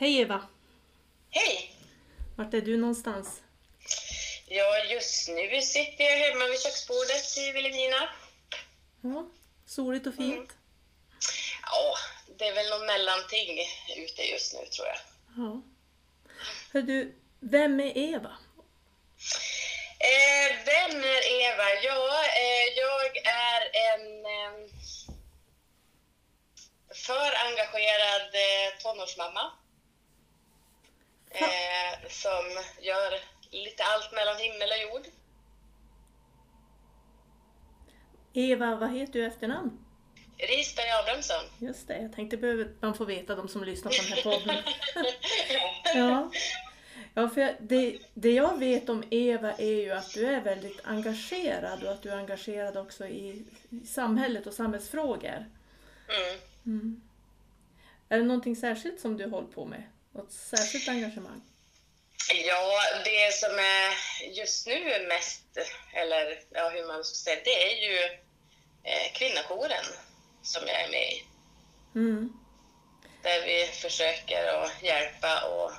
Hej Eva! Hej! Vart är du någonstans? Ja, just nu sitter jag hemma vid köksbordet i Vilhelmina. Ja, soligt och fint. Ja, det är väl någon mellanting ute just nu tror jag. Ja. Hör du, vem är Eva? Eh, vem är Eva? Ja, eh, jag är en eh, för engagerad eh, tonårsmamma. Eh, som gör lite allt mellan himmel och jord. Eva, vad heter du efternamn? Risberg Abrahamsson. Just det, jag tänkte behöver man få veta de som lyssnar på den här podden. ja. Ja, för jag, det, det jag vet om Eva är ju att du är väldigt engagerad och att du är engagerad också i, i samhället och samhällsfrågor. Mm. Mm. Är det någonting särskilt som du håller på med? Något särskilt engagemang? Ja, det som är just nu mest, eller ja, hur man ska säga, det är ju eh, kvinnojouren som jag är med i. Mm. Där vi försöker att hjälpa och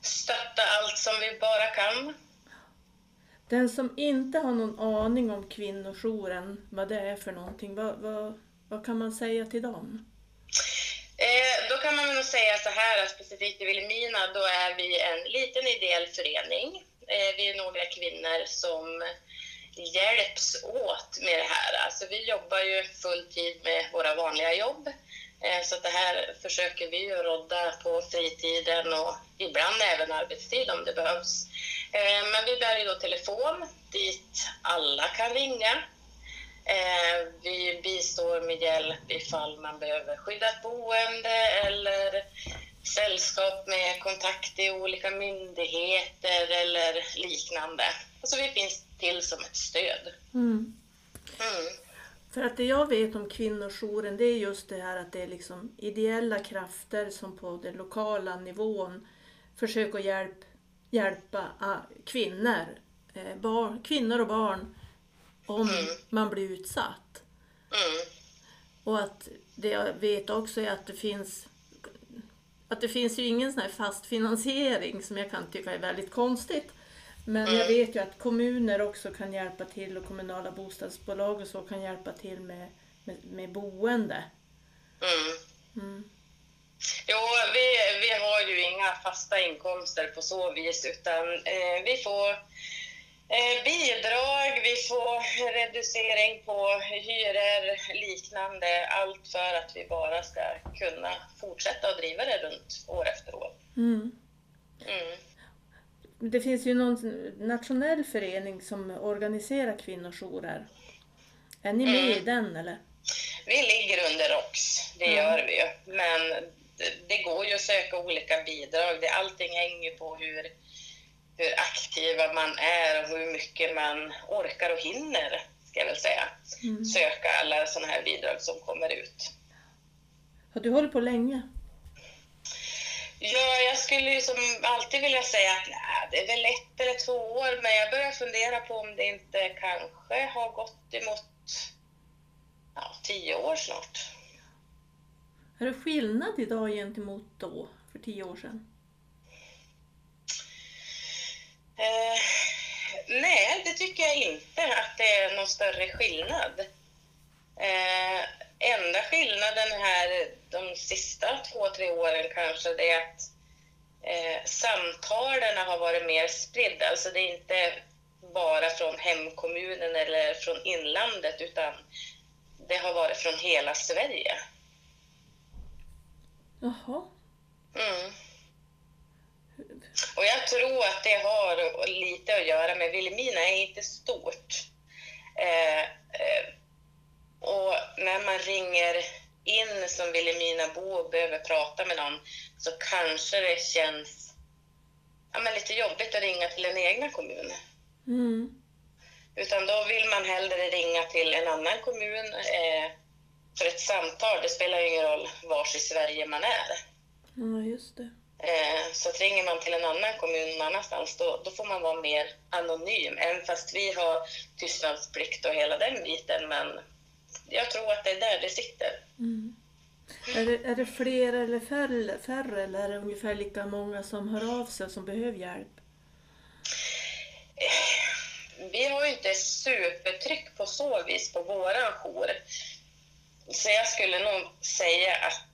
stötta allt som vi bara kan. Den som inte har någon aning om kvinnojouren, vad det är för någonting, vad, vad, vad kan man säga till dem? Eh, då kan man nog säga så här, att specifikt i Vilhelmina, då är vi en liten ideell förening. Eh, vi är några kvinnor som hjälps åt med det här. Alltså vi jobbar ju fulltid med våra vanliga jobb. Eh, så det här försöker vi ju rodda på fritiden och ibland även arbetstid om det behövs. Eh, men vi bär ju då telefon dit alla kan ringa. Eh, vi bistår med hjälp ifall man behöver skyddat boende eller sällskap med kontakt i olika myndigheter eller liknande. Alltså vi finns till som ett stöd. Mm. Mm. För att det jag vet om kvinnojouren det är just det här att det är liksom ideella krafter som på den lokala nivån försöker hjälp, hjälpa ah, kvinnor, eh, barn, kvinnor och barn om Mm. man blir utsatt. Mm. Och att det jag vet också är att det finns att det finns ju ingen sån här fast finansiering som jag kan tycka är väldigt konstigt. Men jag Mm. vet ju att kommuner också kan hjälpa till och kommunala bostadsbolag och så kan hjälpa till med, med, med boende. Mm. Mm. Jo, vi, vi har ju inga fasta inkomster på så vis, utan eh, vi får bidrag, vi får reducering på hyror, liknande, allt för att vi bara ska kunna fortsätta att driva det runt år efter år. Mm. Mm. Det finns ju någon nationell förening som organiserar kvinnojourer. Är ni med i Mm. den eller? Vi ligger under ROX, det Mm. gör vi ju. Men det, går ju att söka olika bidrag. Det, allting hänger på hur, hur aktiva man är och hur mycket man orkar och hinner, ska jag väl säga. Mm. Söka alla sådana här bidrag som kommer ut. Har du hållit på länge? Ja, jag skulle ju som alltid vilja säga att nej, det är väl ett eller två år, men jag börjar fundera på om det inte kanske har gått emot ja, tio år snart. Är det skillnad idag gentemot då, för tio år sedan? Eh, nej, det tycker jag inte att det är någon större skillnad. Eh, enda skillnaden här de sista två, tre åren kanske det är att eh, samtalen har varit mer spridda. Alltså det är inte bara från hemkommunen eller från inlandet utan det har varit från hela Sverige. Jaha. Mm. Och jag tror att det har lite att göra med Vilhelmina är inte stort. Eh, eh, och när man ringer in som Vilhelminabo och behöver prata med någon så kanske det känns ja, men lite jobbigt att ringa till en egna kommun. Mm. Utan då vill man hellre ringa till en annan kommun eh, för ett samtal. Det spelar ju ingen roll var i Sverige man är. Ja, just det. Eh, Så att ringer man till en annan kommun någon annanstans, då, då får man vara mer anonym. Även fast vi har tystnadsplikt och hela den biten. Men jag tror att det är där det sitter. Mm. Är det, är det fler eller färre, färre eller är det ungefär lika många som hör av sig som behöver hjälp? Vi har ju inte supertryck på så vis på våran jour. Så jag skulle nog säga att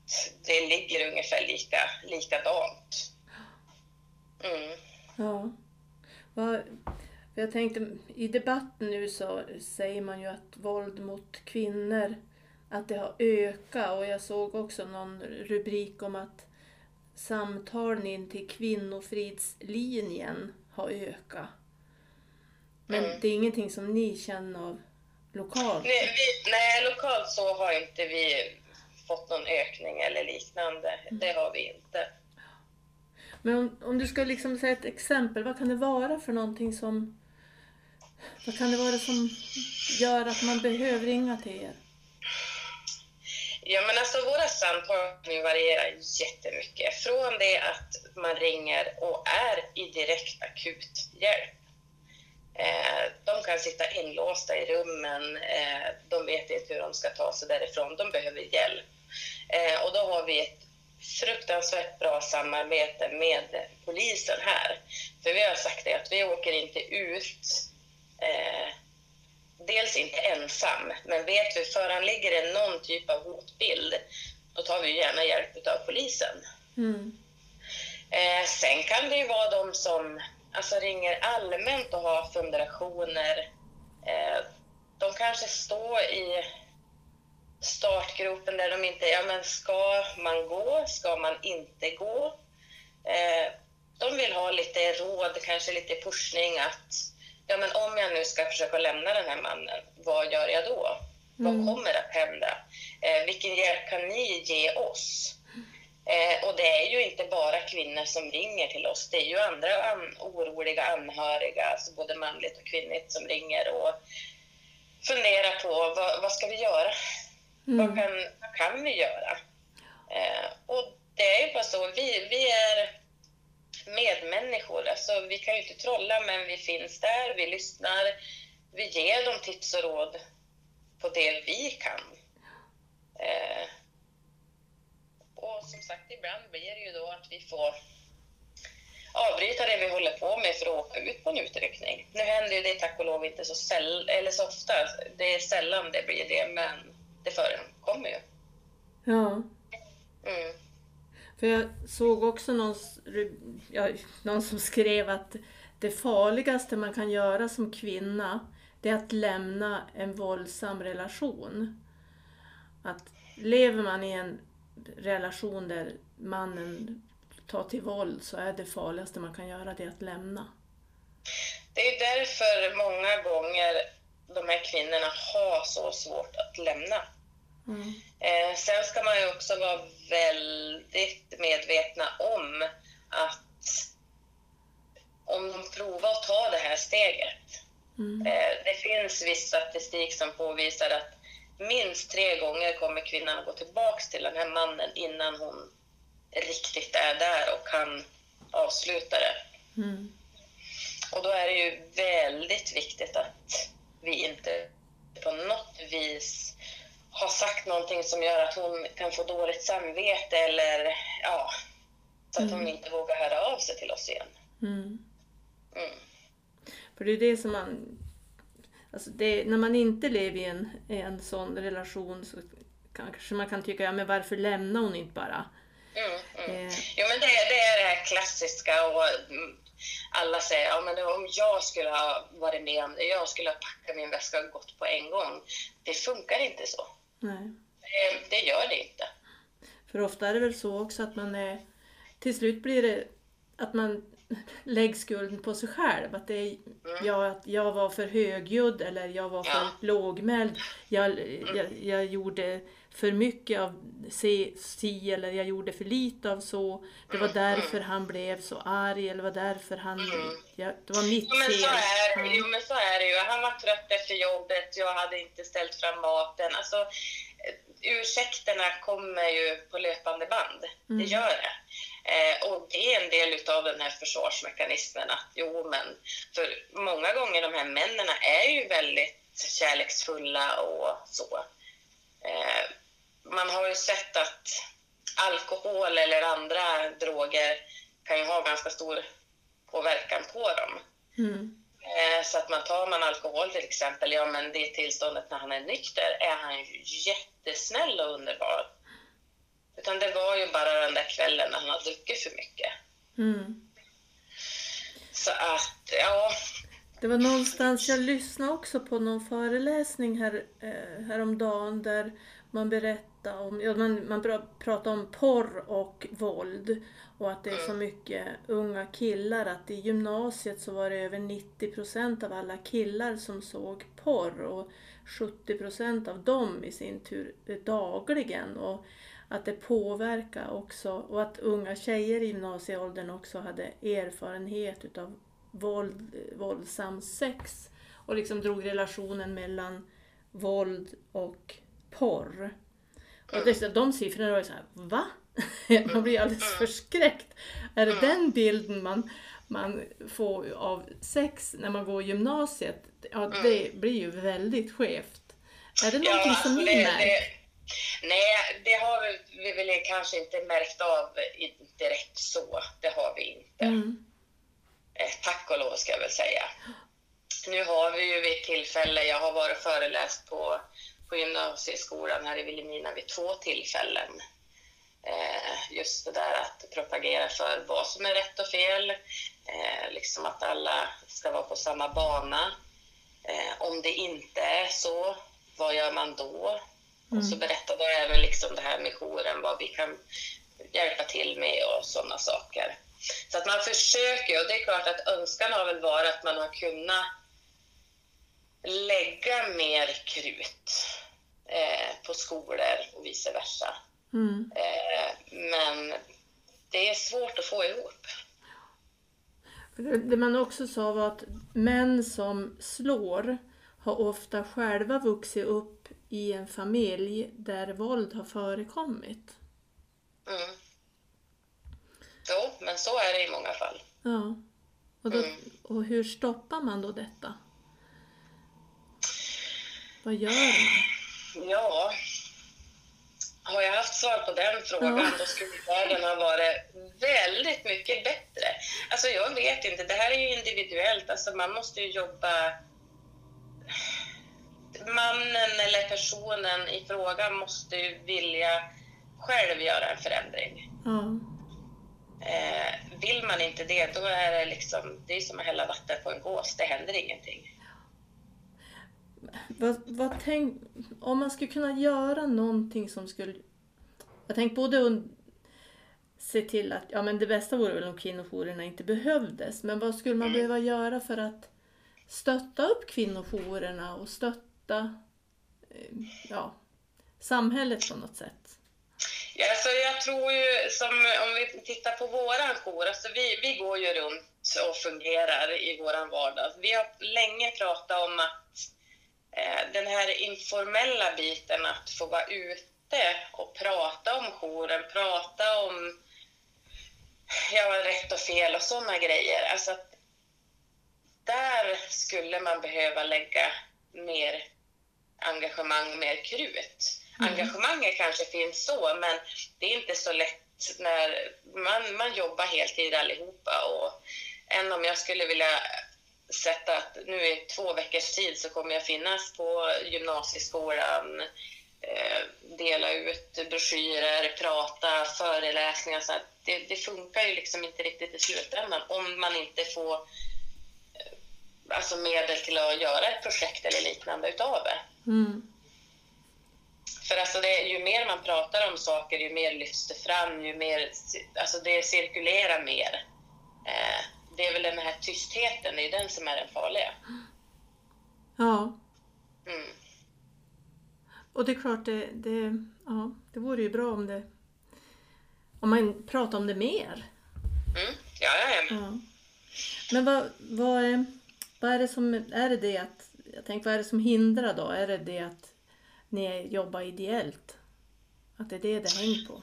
det ligger ungefär lika, likadant. Mm. Ja. Jag tänkte, i debatten nu så säger man ju att våld mot kvinnor, att det har ökat och jag såg också någon rubrik om att samtalen in till kvinnofridslinjen har ökat. Men Mm. det är ingenting som ni känner av lokalt? Nej, vi, nej, lokalt så har inte vi fått någon ökning eller liknande. Det har vi inte. Men om, om du ska liksom säga ett exempel, vad kan det vara för någonting som... Vad kan det vara som gör att man behöver ringa till er? Ja, men alltså våra samtal kan ju variera jättemycket. Från det att man ringer och är i direkt akut hjälp. Eh, de kan sitta inlåsta i rummen, eh, de vet inte hur de ska ta sig därifrån, de behöver hjälp. Eh, och då har vi ett fruktansvärt bra samarbete med polisen här. För vi har sagt det att vi åker inte ut eh, dels inte ensam, men vet vi föranligger det någon typ av hotbild, då tar vi gärna hjälp av polisen. Mm. Eh, sen kan det ju vara de som alltså, ringer allmänt och har fundationer. Eh, de kanske står i startgropen där de inte, ja men ska man gå, ska man inte gå? Eh, de vill ha lite råd, kanske lite pushning att, ja men om jag nu ska försöka lämna den här mannen, vad gör jag då? Mm. Vad kommer att hända? Eh, vilken hjälp kan ni ge oss? Eh, och det är ju inte bara kvinnor som ringer till oss, det är ju andra an oroliga anhöriga, alltså både manligt och kvinnligt, som ringer och funderar på vad, vad ska vi göra? Mm. Vad, kan, vad kan vi göra? Eh, och det är ju bara så, vi, vi är medmänniskor, alltså vi kan ju inte trolla men vi finns där, vi lyssnar, vi ger dem tips och råd på det vi kan. Eh, och som sagt, ibland blir det ju då att vi får avbryta det vi håller på med för att åka ut på en utryckning. Nu händer ju det tack och lov inte så, säll- eller så ofta, det är sällan det blir det, men det förekommer ju. Ja. Mm. För jag såg också någon, ja, någon som skrev att det farligaste man kan göra som kvinna, det är att lämna en våldsam relation. Att lever man i en relation där mannen tar till våld så är det farligaste man kan göra det att lämna. Det är därför många gånger de här kvinnorna har så svårt att lämna. Mm. Eh, sen ska man ju också vara väldigt medvetna om att om de provar att ta det här steget. Mm. Eh, det finns viss statistik som påvisar att minst tre gånger kommer kvinnan att gå tillbaks till den här mannen innan hon riktigt är där och kan avsluta det. Mm. Och då är det ju väldigt viktigt att vi inte på något vis har sagt någonting som gör att hon kan få dåligt samvete eller ja, så att hon Mm. inte vågar höra av sig till oss igen. Mm. Mm. För det är det som man... Alltså det, när man inte lever i en, i en sån relation så kanske man kan tycka, ja men varför lämnar hon inte bara? Mm, mm. Eh, Jo, men det, det är det här klassiska och mm, alla säger ja, men om jag skulle ha varit med om det, jag skulle ha packat min väska och gått på en gång. Det funkar inte så. Nej. Det, det gör det inte. För ofta är det väl så också att man är... Till slut blir det att man lägger skulden på sig själv. Att det är ja, att jag var för högljudd eller jag var för Ja. lågmäld. Jag, jag, jag gjorde för mycket av si, si eller jag gjorde för lite av så. Det var därför han blev så arg eller var därför han... Ja, det var mitt Jo men, så fel. är, jo, men så är det ju. Han var trött efter jobbet, jag hade inte ställt fram maten. Alltså, eh, ursäkterna kommer ju på löpande band. Mm. Det gör det. Eh, och det är en del av den här försvarsmekanismen att jo men, för många gånger de här männen är ju väldigt kärleksfulla och så. Eh, man har ju sett att alkohol eller andra droger kan ju ha ganska stor påverkan på dem. Mm. Eh, Så att man tar man alkohol till exempel, ja men det tillståndet när han är nykter är han ju jättesnäll och underbar. Utan det var ju bara den där kvällen när han har druckit för mycket. Mm. Så att, ja, Det var någonstans, jag lyssnade också på någon föreläsning här, eh, häromdagen där man berättade om, ja, man, man pra- pratade om porr och våld och att det är så mycket unga killar att i gymnasiet så var det över 90% av alla killar som såg porr och 70% av dem i sin tur dagligen och att det påverkar också och att unga tjejer i gymnasieåldern också hade erfarenhet utav våld, våldsam sex och liksom drog relationen mellan våld och porr. Och det, de siffrorna var ju såhär, va? Man blir alldeles förskräckt. Är det den bilden man, man får av sex när man går gymnasiet? Ja, det blir ju väldigt skevt. Är det någonting som alltså ni märker? Nej, det har vi, vi väl kanske inte märkt av direkt så. Det har vi inte. Mm. Eh, Tack och lov ska jag väl säga. Nu har vi ju vid ett tillfälle, jag har varit föreläst på, på gymnasieskolan här i Vilhelmina vid två tillfällen. Eh, just det där att propagera för vad som är rätt och fel, eh, liksom att alla ska vara på samma bana. Om det inte är så, vad gör man då? Och så berättade jag även liksom det här med jouren, vad vi kan hjälpa till med och sådana saker. Så att man försöker, och det är klart att önskan har väl varit att man har kunnat lägga mer krut eh, på skolor och vice versa. Mm. Eh, men det är svårt att få ihop. Det det man också sa var att män som slår har ofta själva vuxit upp i en familj där våld har förekommit. Mm. Jo, men så är det i många fall. Ja. Och, då, Mm. och hur stoppar man då detta? Vad gör man? Ja, har jag haft svar på den frågan Ja. då skulle världen ha varit väldigt mycket bättre. Alltså jag vet inte, det här är ju individuellt. Alltså man måste ju jobba... Mannen eller personen i fråga måste ju vilja själv göra en förändring. Ja. Eh, vill man inte det, då är det liksom, det är som att hälla vatten på en gås, det händer ingenting. Vad, vad tänk, om man skulle kunna göra någonting som skulle... Jag tänker både att se till att, ja men det bästa vore väl om kvinnojourerna inte behövdes, men vad skulle man behöva göra för att stötta upp kvinnojourerna och stötta stötta eh, ja, samhället på något sätt? Ja, alltså jag tror ju, som om vi tittar på våran jour, alltså vi, vi går ju runt och fungerar i våran vardag. Vi har länge pratat om att eh, den här informella biten, att få vara ute och prata om jouren, prata om ja, rätt och fel och sådana grejer. Alltså att där skulle man behöva lägga mer engagemang, mer krut. Engagemanget kanske finns så, men det är inte så lätt när man, man jobbar heltid allihopa. Och än om jag skulle vilja sätta att nu i två veckors tid så kommer jag finnas på gymnasieskolan, eh, dela ut broschyrer, prata, föreläsningar. Så att det, det funkar ju liksom inte riktigt i slutändan om man inte får eh, alltså medel till att göra ett projekt eller liknande utav det. Mm. För alltså det, ju mer man pratar om saker, ju mer lyfts det fram, ju mer, alltså det cirkulerar mer. Eh, det är väl den här tystheten, det är den som är den farliga. Ja, Mm. och det är klart, det, det, ja, det vore ju bra om det om man pratar om det mer. Mm. Ja, ja, ja. Men vad, vad, är, vad är det som, är det det att, jag tänker vad är det som hindrar då? Är det det att ni jobbar ideellt? Att det är det det hänger på?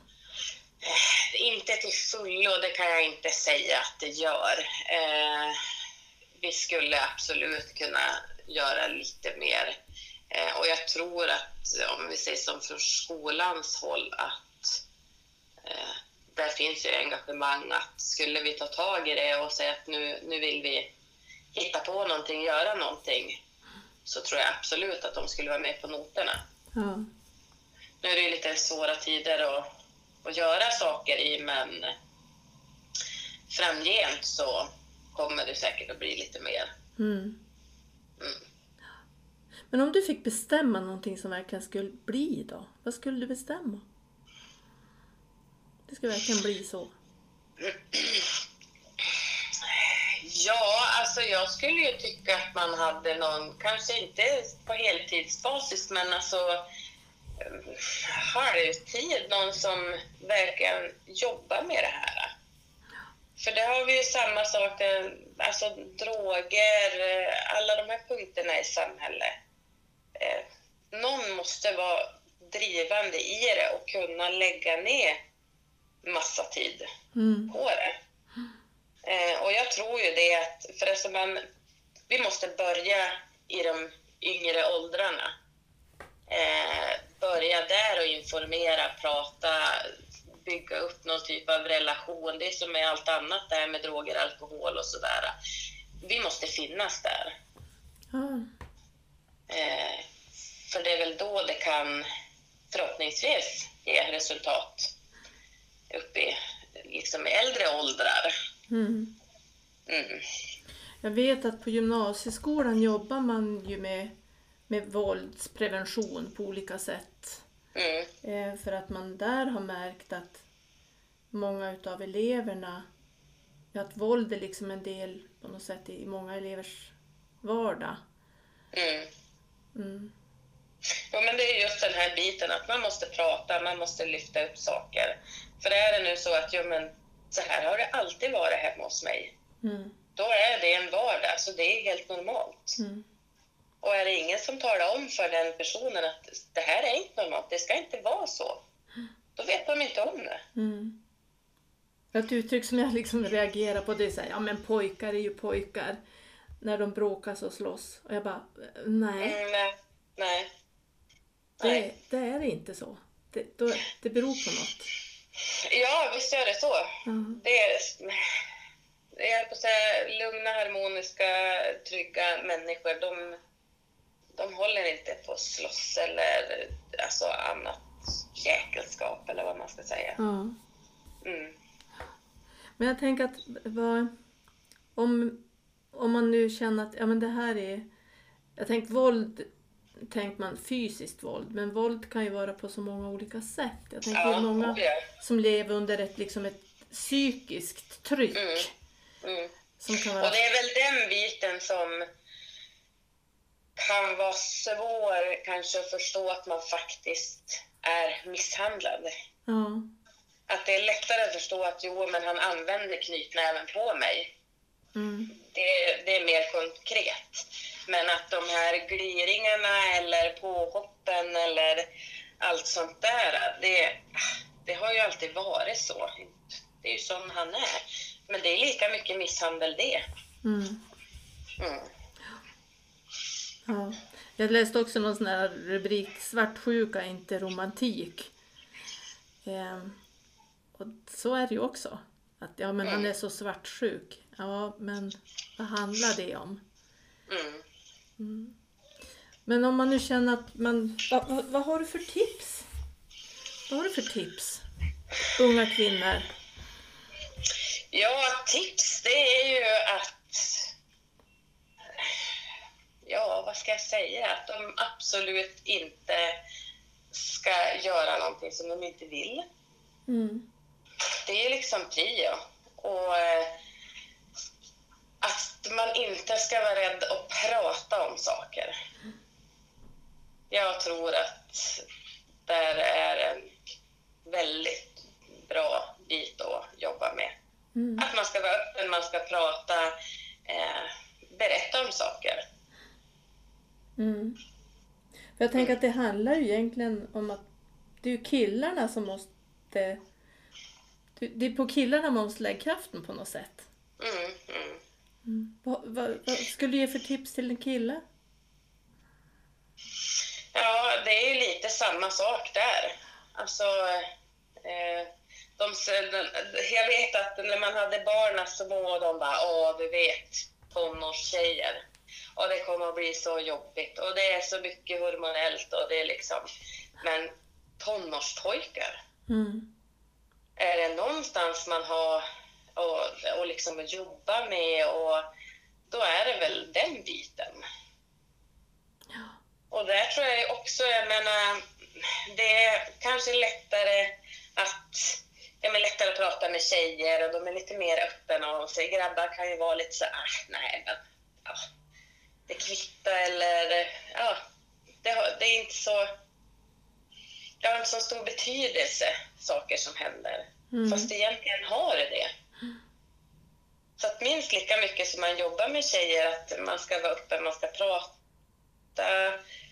Eh, inte till fullo, det kan jag inte säga att det gör. Eh, vi skulle absolut kunna göra lite mer. Eh, och jag tror att, om vi säger som från skolans håll, att eh, där finns ju engagemang att skulle vi ta tag i det och säga att nu, nu vill vi hitta på någonting, göra någonting, så tror jag absolut att de skulle vara med på noterna. Ja. Nu är det ju lite svåra tider att, att göra saker i, men framgent så kommer det säkert att bli lite mer. Mm. Mm. Men om du fick bestämma någonting som verkligen skulle bli då? Vad skulle du bestämma? Det ska verkligen bli så. Ja, alltså jag skulle ju tycka att man hade någon, kanske inte på heltidsbasis, men alltså halvtid, någon som verkligen jobbar med det här. För det har vi ju samma sak, alltså droger, alla de här punkterna i samhället. Eh, Någon måste vara drivande i det och kunna lägga ner massa tid Mm. på det. Tror ju det att, för alltså man, vi måste börja i de yngre åldrarna. Eh, börja där och informera, prata, bygga upp någon typ av relation. Det är som med allt annat det här med droger, alkohol och sådär. Vi måste finnas där. Ja. Eh, för det är väl då det kan förhoppningsvis ge resultat upp i liksom äldre åldrar. Mm. Mm. Jag vet att på gymnasieskolan jobbar man ju med, med våldsprevention på olika sätt. Mm. För att man där har märkt att många utav eleverna, att våld är liksom en del på något sätt i många elevers vardag. Mm. Mm. Ja, men det är just den här biten att man måste prata, man måste lyfta upp saker. För är det nu så att jo, men, så här har det alltid varit hemma hos mig, Mm. då är det en vardag, så det är helt normalt. Mm. Och är det ingen som talar om för den personen att det här är inte normalt, det ska inte vara så, då vet de inte om det. Mm. Ett uttryck som jag liksom reagerar på det är såhär, ja men pojkar är ju pojkar. När de bråkar så slåss. Och jag bara, nej, Mm, nej. Nej. det, det är inte så. Det, då, det beror på något. Ja, visst gör det så. Ja. Det jag på att säga, lugna, harmoniska, trygga människor, de, de håller inte på att slåss eller alltså, annat jäkelskap eller vad man ska säga. Ja. Mm. Men jag tänker att vad, om, om man nu känner att ja, men det här är... Jag tänker våld, tänker man fysiskt våld, men våld kan ju vara på så många olika sätt. Jag tänker Ja, många som lever under ett, liksom ett psykiskt tryck. Mm. Mm. Kan Och vara... det är väl den biten som kan vara svår kanske att förstå att man faktiskt är misshandlad. Ja. Att det är lättare att förstå att jo, men han använder knytnäven på mig. Mm. det, det är mer konkret. Men att de här gliringarna eller påhoppen eller allt sånt där, det, det har ju alltid varit så. Det är ju sån han är. Men det är lika mycket misshandel det. Mm. Mm. Ja. Jag läste också någon sån här rubrik, svartsjuka inte romantik. Ehm, och så är det ju också. Att ja, men han är så svartsjuk. Ja, men vad handlar det om? Mm. Men om man nu känner att man... Vad, vad, vad har du för tips? Vad har du för tips? Unga kvinnor. Ja, tips det är ju att... Ja, vad ska jag säga? Att de absolut inte ska göra någonting som de inte vill. Mm. Det är liksom prio. Och eh, att man inte ska vara rädd att prata om saker. Jag tror att där är en väldigt bra bit att jobba med. Mm. Att man ska vara öppen, man ska prata, eh, berätta om saker. Mm. För jag tänker att det handlar ju egentligen om att det är ju killarna som måste... Det är på killarna man måste lägga kraften på något sätt. Mm, mm. Mm. Vad, vad, vad skulle du ge för tips till en kille? det är ju lite samma sak där. Alltså, eh, de, jag vet att när man hade barnen små, de bara, åh du vet, tonårstjejer. Och det kommer att bli så jobbigt och det är så mycket hormonellt och det är liksom... Men tonårspojkar, Mm. är det någonstans man har och, och liksom jobba med och då är det väl den biten. Ja. Och där tror jag också, jag menar, det är kanske lättare att ja, men lättare att prata med tjejer och de är lite mer öppna av sig. Grabbar kan ju vara lite så ah, nej men ja, det kvittar eller ja, det, har, det är inte så det har inte så stor betydelse, saker som händer. Mm. Fast egentligen har det det. Så att minst lika mycket som man jobbar med tjejer, att man ska vara öppen, man ska prata,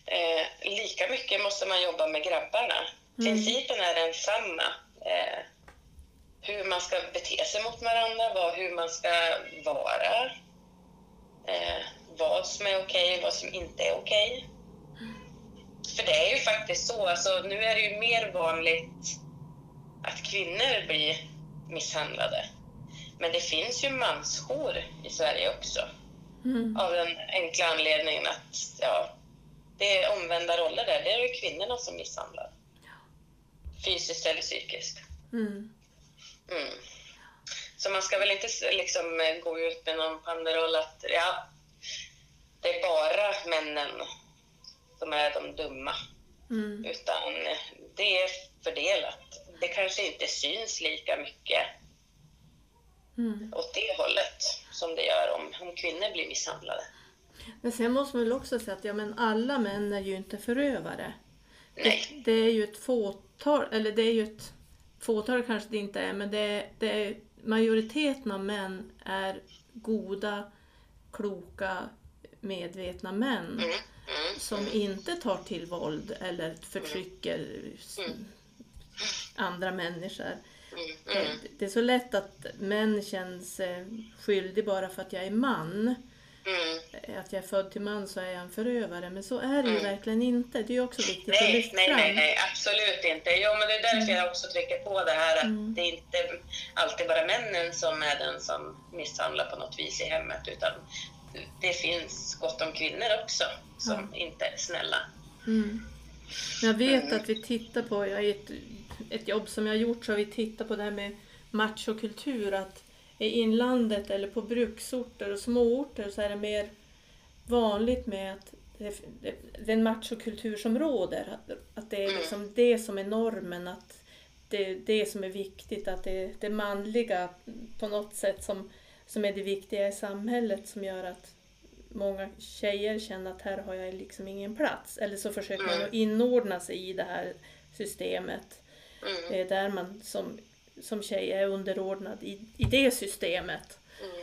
eh, lika mycket måste man jobba med grabbarna. Mm. Principen är densamma. Eh, hur man ska bete sig mot varandra, vad, hur man ska vara. Eh, vad som är okej, vad som inte är okej. För det är ju faktiskt så, alltså, nu är det ju mer vanligt att kvinnor blir misshandlade. Men det finns ju mansjour i Sverige också. Mm. Av den enkla anledningen att ja, det är omvända roller där. Det är ju kvinnorna som misshandlar. Fysiskt eller psykiskt. Mm. Mm. Så man ska väl inte liksom gå ut med någon banderoll att ja, det är bara männen som är de dumma. Mm. Utan det är fördelat. Det kanske inte syns lika mycket Mm. åt det hållet som det gör om, om kvinnor blir misshandlade. Men sen måste man väl också säga att ja, men alla män är ju inte förövare. Nej. Det, det är ju ett fåtal, eller det är ju ett fåtal kanske det inte är, men det det är, majoriteten av män är goda, kloka, medvetna män Mm. Mm. som inte tar till våld eller förtrycker s- andra människor. Mm. Det, Mm. det är så lätt att män känns eh, skyldig bara för att jag är man. Mm. Att jag är född till man så är jag en förövare, men så är det ju Mm. verkligen inte. Det är ju också viktigt att Nej, lyfta nej, fram. nej, nej, absolut inte. Jo, men det är därför jag också trycker på det här att Mm. det är inte alltid bara männen som är den som misshandlar på något vis i hemmet, utan det finns gott om kvinnor också som inte är snälla. Mm. Jag vet Mm. att vi tittar på, jag, ett, ett jobb som jag har gjort så har vi tittat på det här med machokultur. Att i inlandet eller på bruksorter och småorter så är det mer vanligt med att det, det, det är en machokultur som råder. Att, att det är Mm. liksom det som är normen. Att det är det som är viktigt. Att det är det manliga på något sätt som, som är det viktiga i samhället som gör att många tjejer känner att här har jag liksom ingen plats. Eller så försöker man Mm. inordna sig i det här systemet. Mm. Eh, Där man som, som tjej är underordnad i, i det systemet. Mm.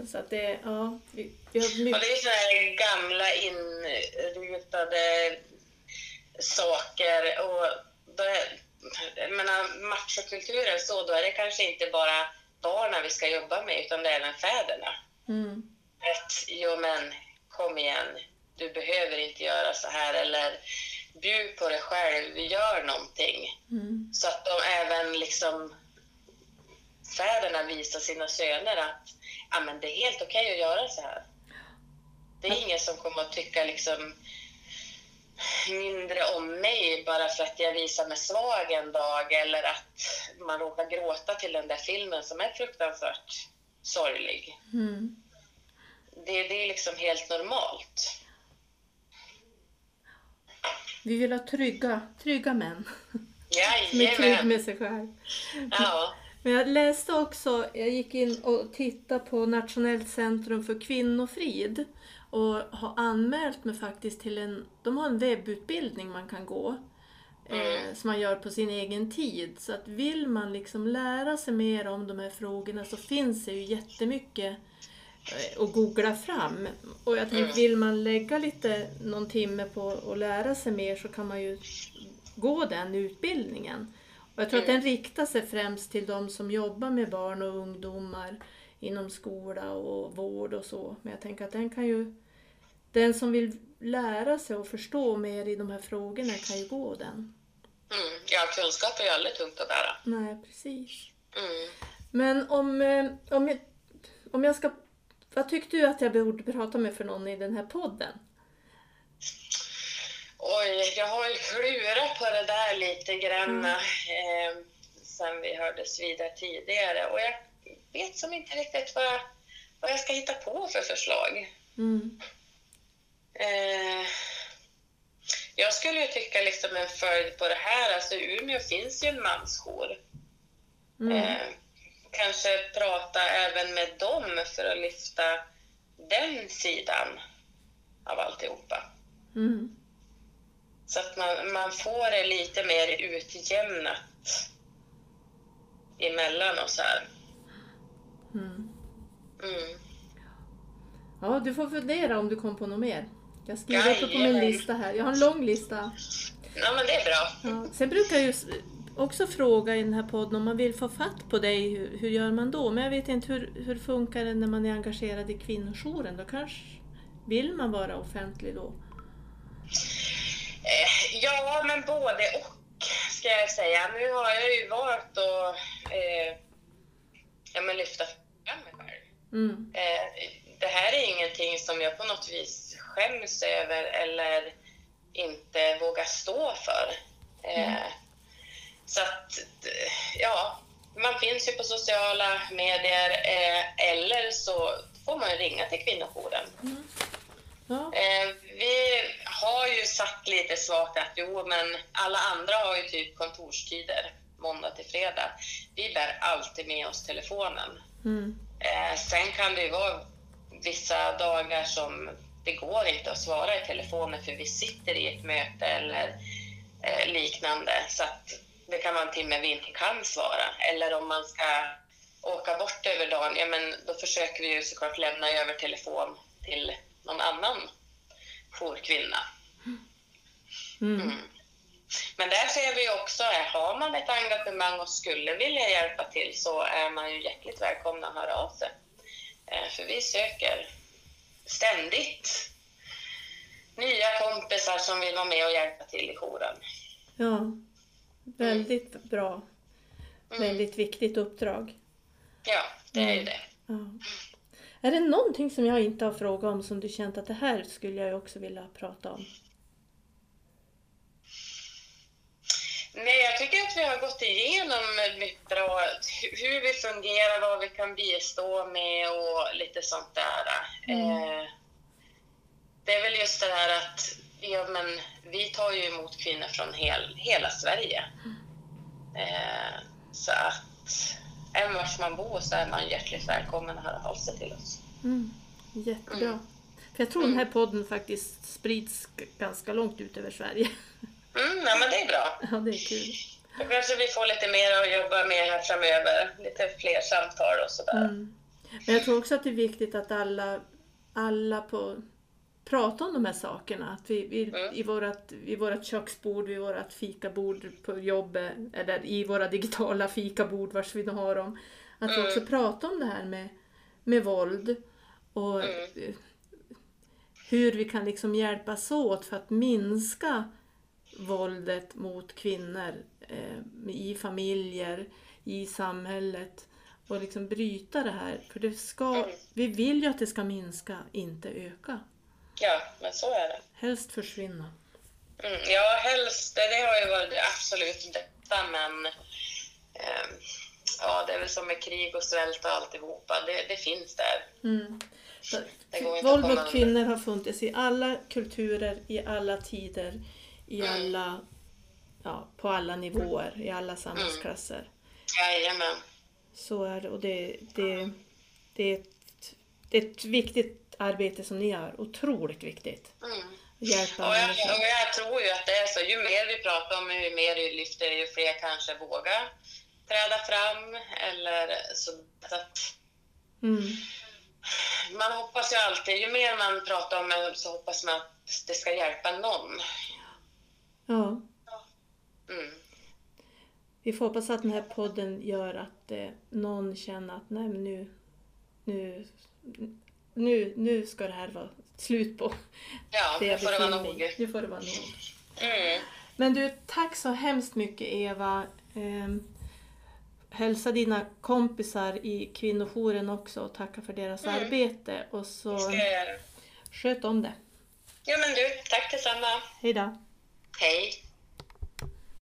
Eh, Så att det, ja, vi, vi har Och mycket... det är här gamla inrutade saker. Och det, jag menar, machokulturen så, då är det kanske inte bara barnen vi ska jobba med, utan det är även fäderna. Mm, Att, jo men, kom igen, du behöver inte göra så här, eller bjud på dig själv, gör någonting. mm, Så att de även liksom fäderna visar sina söner att ja, men det är helt okej att göra så här. Det är ingen som kommer att tycka liksom mindre om mig bara för att jag visar mig svag en dag eller att man råkar gråta till den där filmen som är fruktansvärt sorglig. mm. Det, det är liksom helt normalt. Vi vill ha trygga, trygga män. Som är trygg Jajamän! med sig själv. Ja. Men jag läste också, jag gick in och tittade på Nationellt centrum för kvinnofrid och har anmält mig faktiskt till en, de har en webbutbildning man kan gå. Eh, som man gör på sin egen tid. Så att vill man liksom lära sig mer om de här frågorna så finns det ju jättemycket eh, att googla fram. Och jag tänkte, vill man lägga lite, någon timme på att lära sig mer så kan man ju gå den utbildningen. Och jag tror att den riktar sig främst till de som jobbar med barn och ungdomar inom skola och vård och så. Men jag tänker att den kan ju, den som vill lära sig och förstå mer i de här frågorna kan ju gå den. Mm. Ja, kunskap är ju aldrig tungt att bära. Nej, precis. Mm. Men om, eh, om, jag, om jag ska... Vad tyckte du att jag borde prata med för någon i den här podden? Oj, jag har ju klurat på det där lite grann Mm. eh, sen vi hördes vidare tidigare och jag vet som inte riktigt vad, vad jag ska hitta på för förslag. Mm. Eh, jag skulle ju tycka liksom en följd på det här, alltså i Umeå finns ju en mansjour. Mm. Eh, kanske prata även med dem för att lyfta den sidan av alltihopa. Mm. Så att man, man får det lite mer utjämnat emellan oss här. Mm. Mm. Ja, du får fundera om du kom på något mer. Jag skriver upp det på min lista här. Jag har en lång lista. Ja, men det är bra. Ja. Sen brukar jag ju också fråga i den här podden om man vill få fatt på dig, hur, hur gör man då? Men jag vet inte, hur, hur funkar det när man är engagerad i kvinnojouren? Då kanske vill man vara offentlig då? Eh, ja, men både och ska jag säga. Nu har jag ju valt att eh, ja, men lyfta fram mig själv. Mm. Eh, det här är ingenting som jag på något vis skäms över eller inte vågar stå för. Eh, Så att, eh, ja, man finns ju på sociala medier eh, eller så får man ringa till kvinnojouren. Ja. Eh, vi har ju sagt lite svagt att jo, men alla andra har ju typ kontorstider måndag till fredag. Vi bär alltid med oss telefonen. Mm. Eh, sen kan det ju vara vissa dagar som det går inte att svara i telefonen för vi sitter i ett möte eller eh, liknande. Så att det kan vara en timme vi inte kan svara. Eller om man ska åka bort över dagen, ja men då försöker vi ju såklart lämna över telefon till någon annan jourkvinna. Mm. Mm. Men där ser vi också, har man ett engagemang och skulle vilja hjälpa till så är man ju hjärtligt välkomna att höra av sig. Eh, För vi söker ständigt nya kompisar som vill vara med och hjälpa till i jouren. ja. Väldigt bra. Mm. Väldigt viktigt uppdrag. Ja, det är ju Mm. det. Ja. Är det någonting som jag inte har frågat om som du känt att det här skulle jag också vilja prata om? Nej, jag tycker att vi har gått igenom mycket bra hu- hur vi fungerar, vad vi kan bistå med och lite sånt där. Mm. Eh, det är väl just det här att ja, men vi tar ju emot kvinnor från hel, hela Sverige. Eh, så att även vart man bor så är man hjärtligt välkommen att höra av sig till oss. Mm. Jättebra. Mm. För jag tror den här podden faktiskt sprids ganska långt ut över Sverige. Mm, ja, men det är bra. Ja, det är kul. Då kanske vi får lite mer att jobba med här framöver. Lite fler samtal och sådär. Mm. Men jag tror också att det är viktigt att alla, alla på, pratar om de här sakerna. Att vi, vi, Mm. i, vårat, I vårat köksbord, vid vårat fikabord på jobbet, eller i våra digitala fikabord, vars vi nu har dem. Att vi Mm. också pratar om det här med, med våld och Mm. hur vi kan liksom hjälpas åt för att minska våldet mot kvinnor eh, i familjer, i samhället och liksom bryta det här. För det ska, Mm. vi vill ju att det ska minska, inte öka. Ja, men så är det. Helst försvinna. Mm, ja, helst. Det, det har ju varit absolut bästa, men ehm, ja, det är väl som med krig och svält och alltihopa. Det, det finns där. Mm. Våld mot kvinnor har funnits i alla kulturer, i alla tider, i Mm. alla, ja, på alla nivåer, i alla samhällsklasser. Jajamän. Så är det. Och det, det, det, är ett, det är ett viktigt arbete som ni gör. Otroligt viktigt. Mm. Hjälpa Och jag, och jag tror ju att det är så. Ju mer vi pratar om ju mer vi lyfter ju fler kanske vågar träda fram. Eller så att Mm. man hoppas ju alltid, ju mer man pratar om det så hoppas man att det ska hjälpa någon. Ja. Mm. Vi får hoppas att den här podden gör att eh, någon känner att nej men nu, nu, nu, nu ska det här vara slut på Ja, nu får det vara nog. Nu får det vara nog. Mm. Men du, tack så hemskt mycket Eva. Ehm, hälsa dina kompisar i kvinnojouren också och tacka för deras Mm. arbete. Och Det så ska jag göra. sköt om det. Ja, men du, tack detsamma. Hej då! Hej!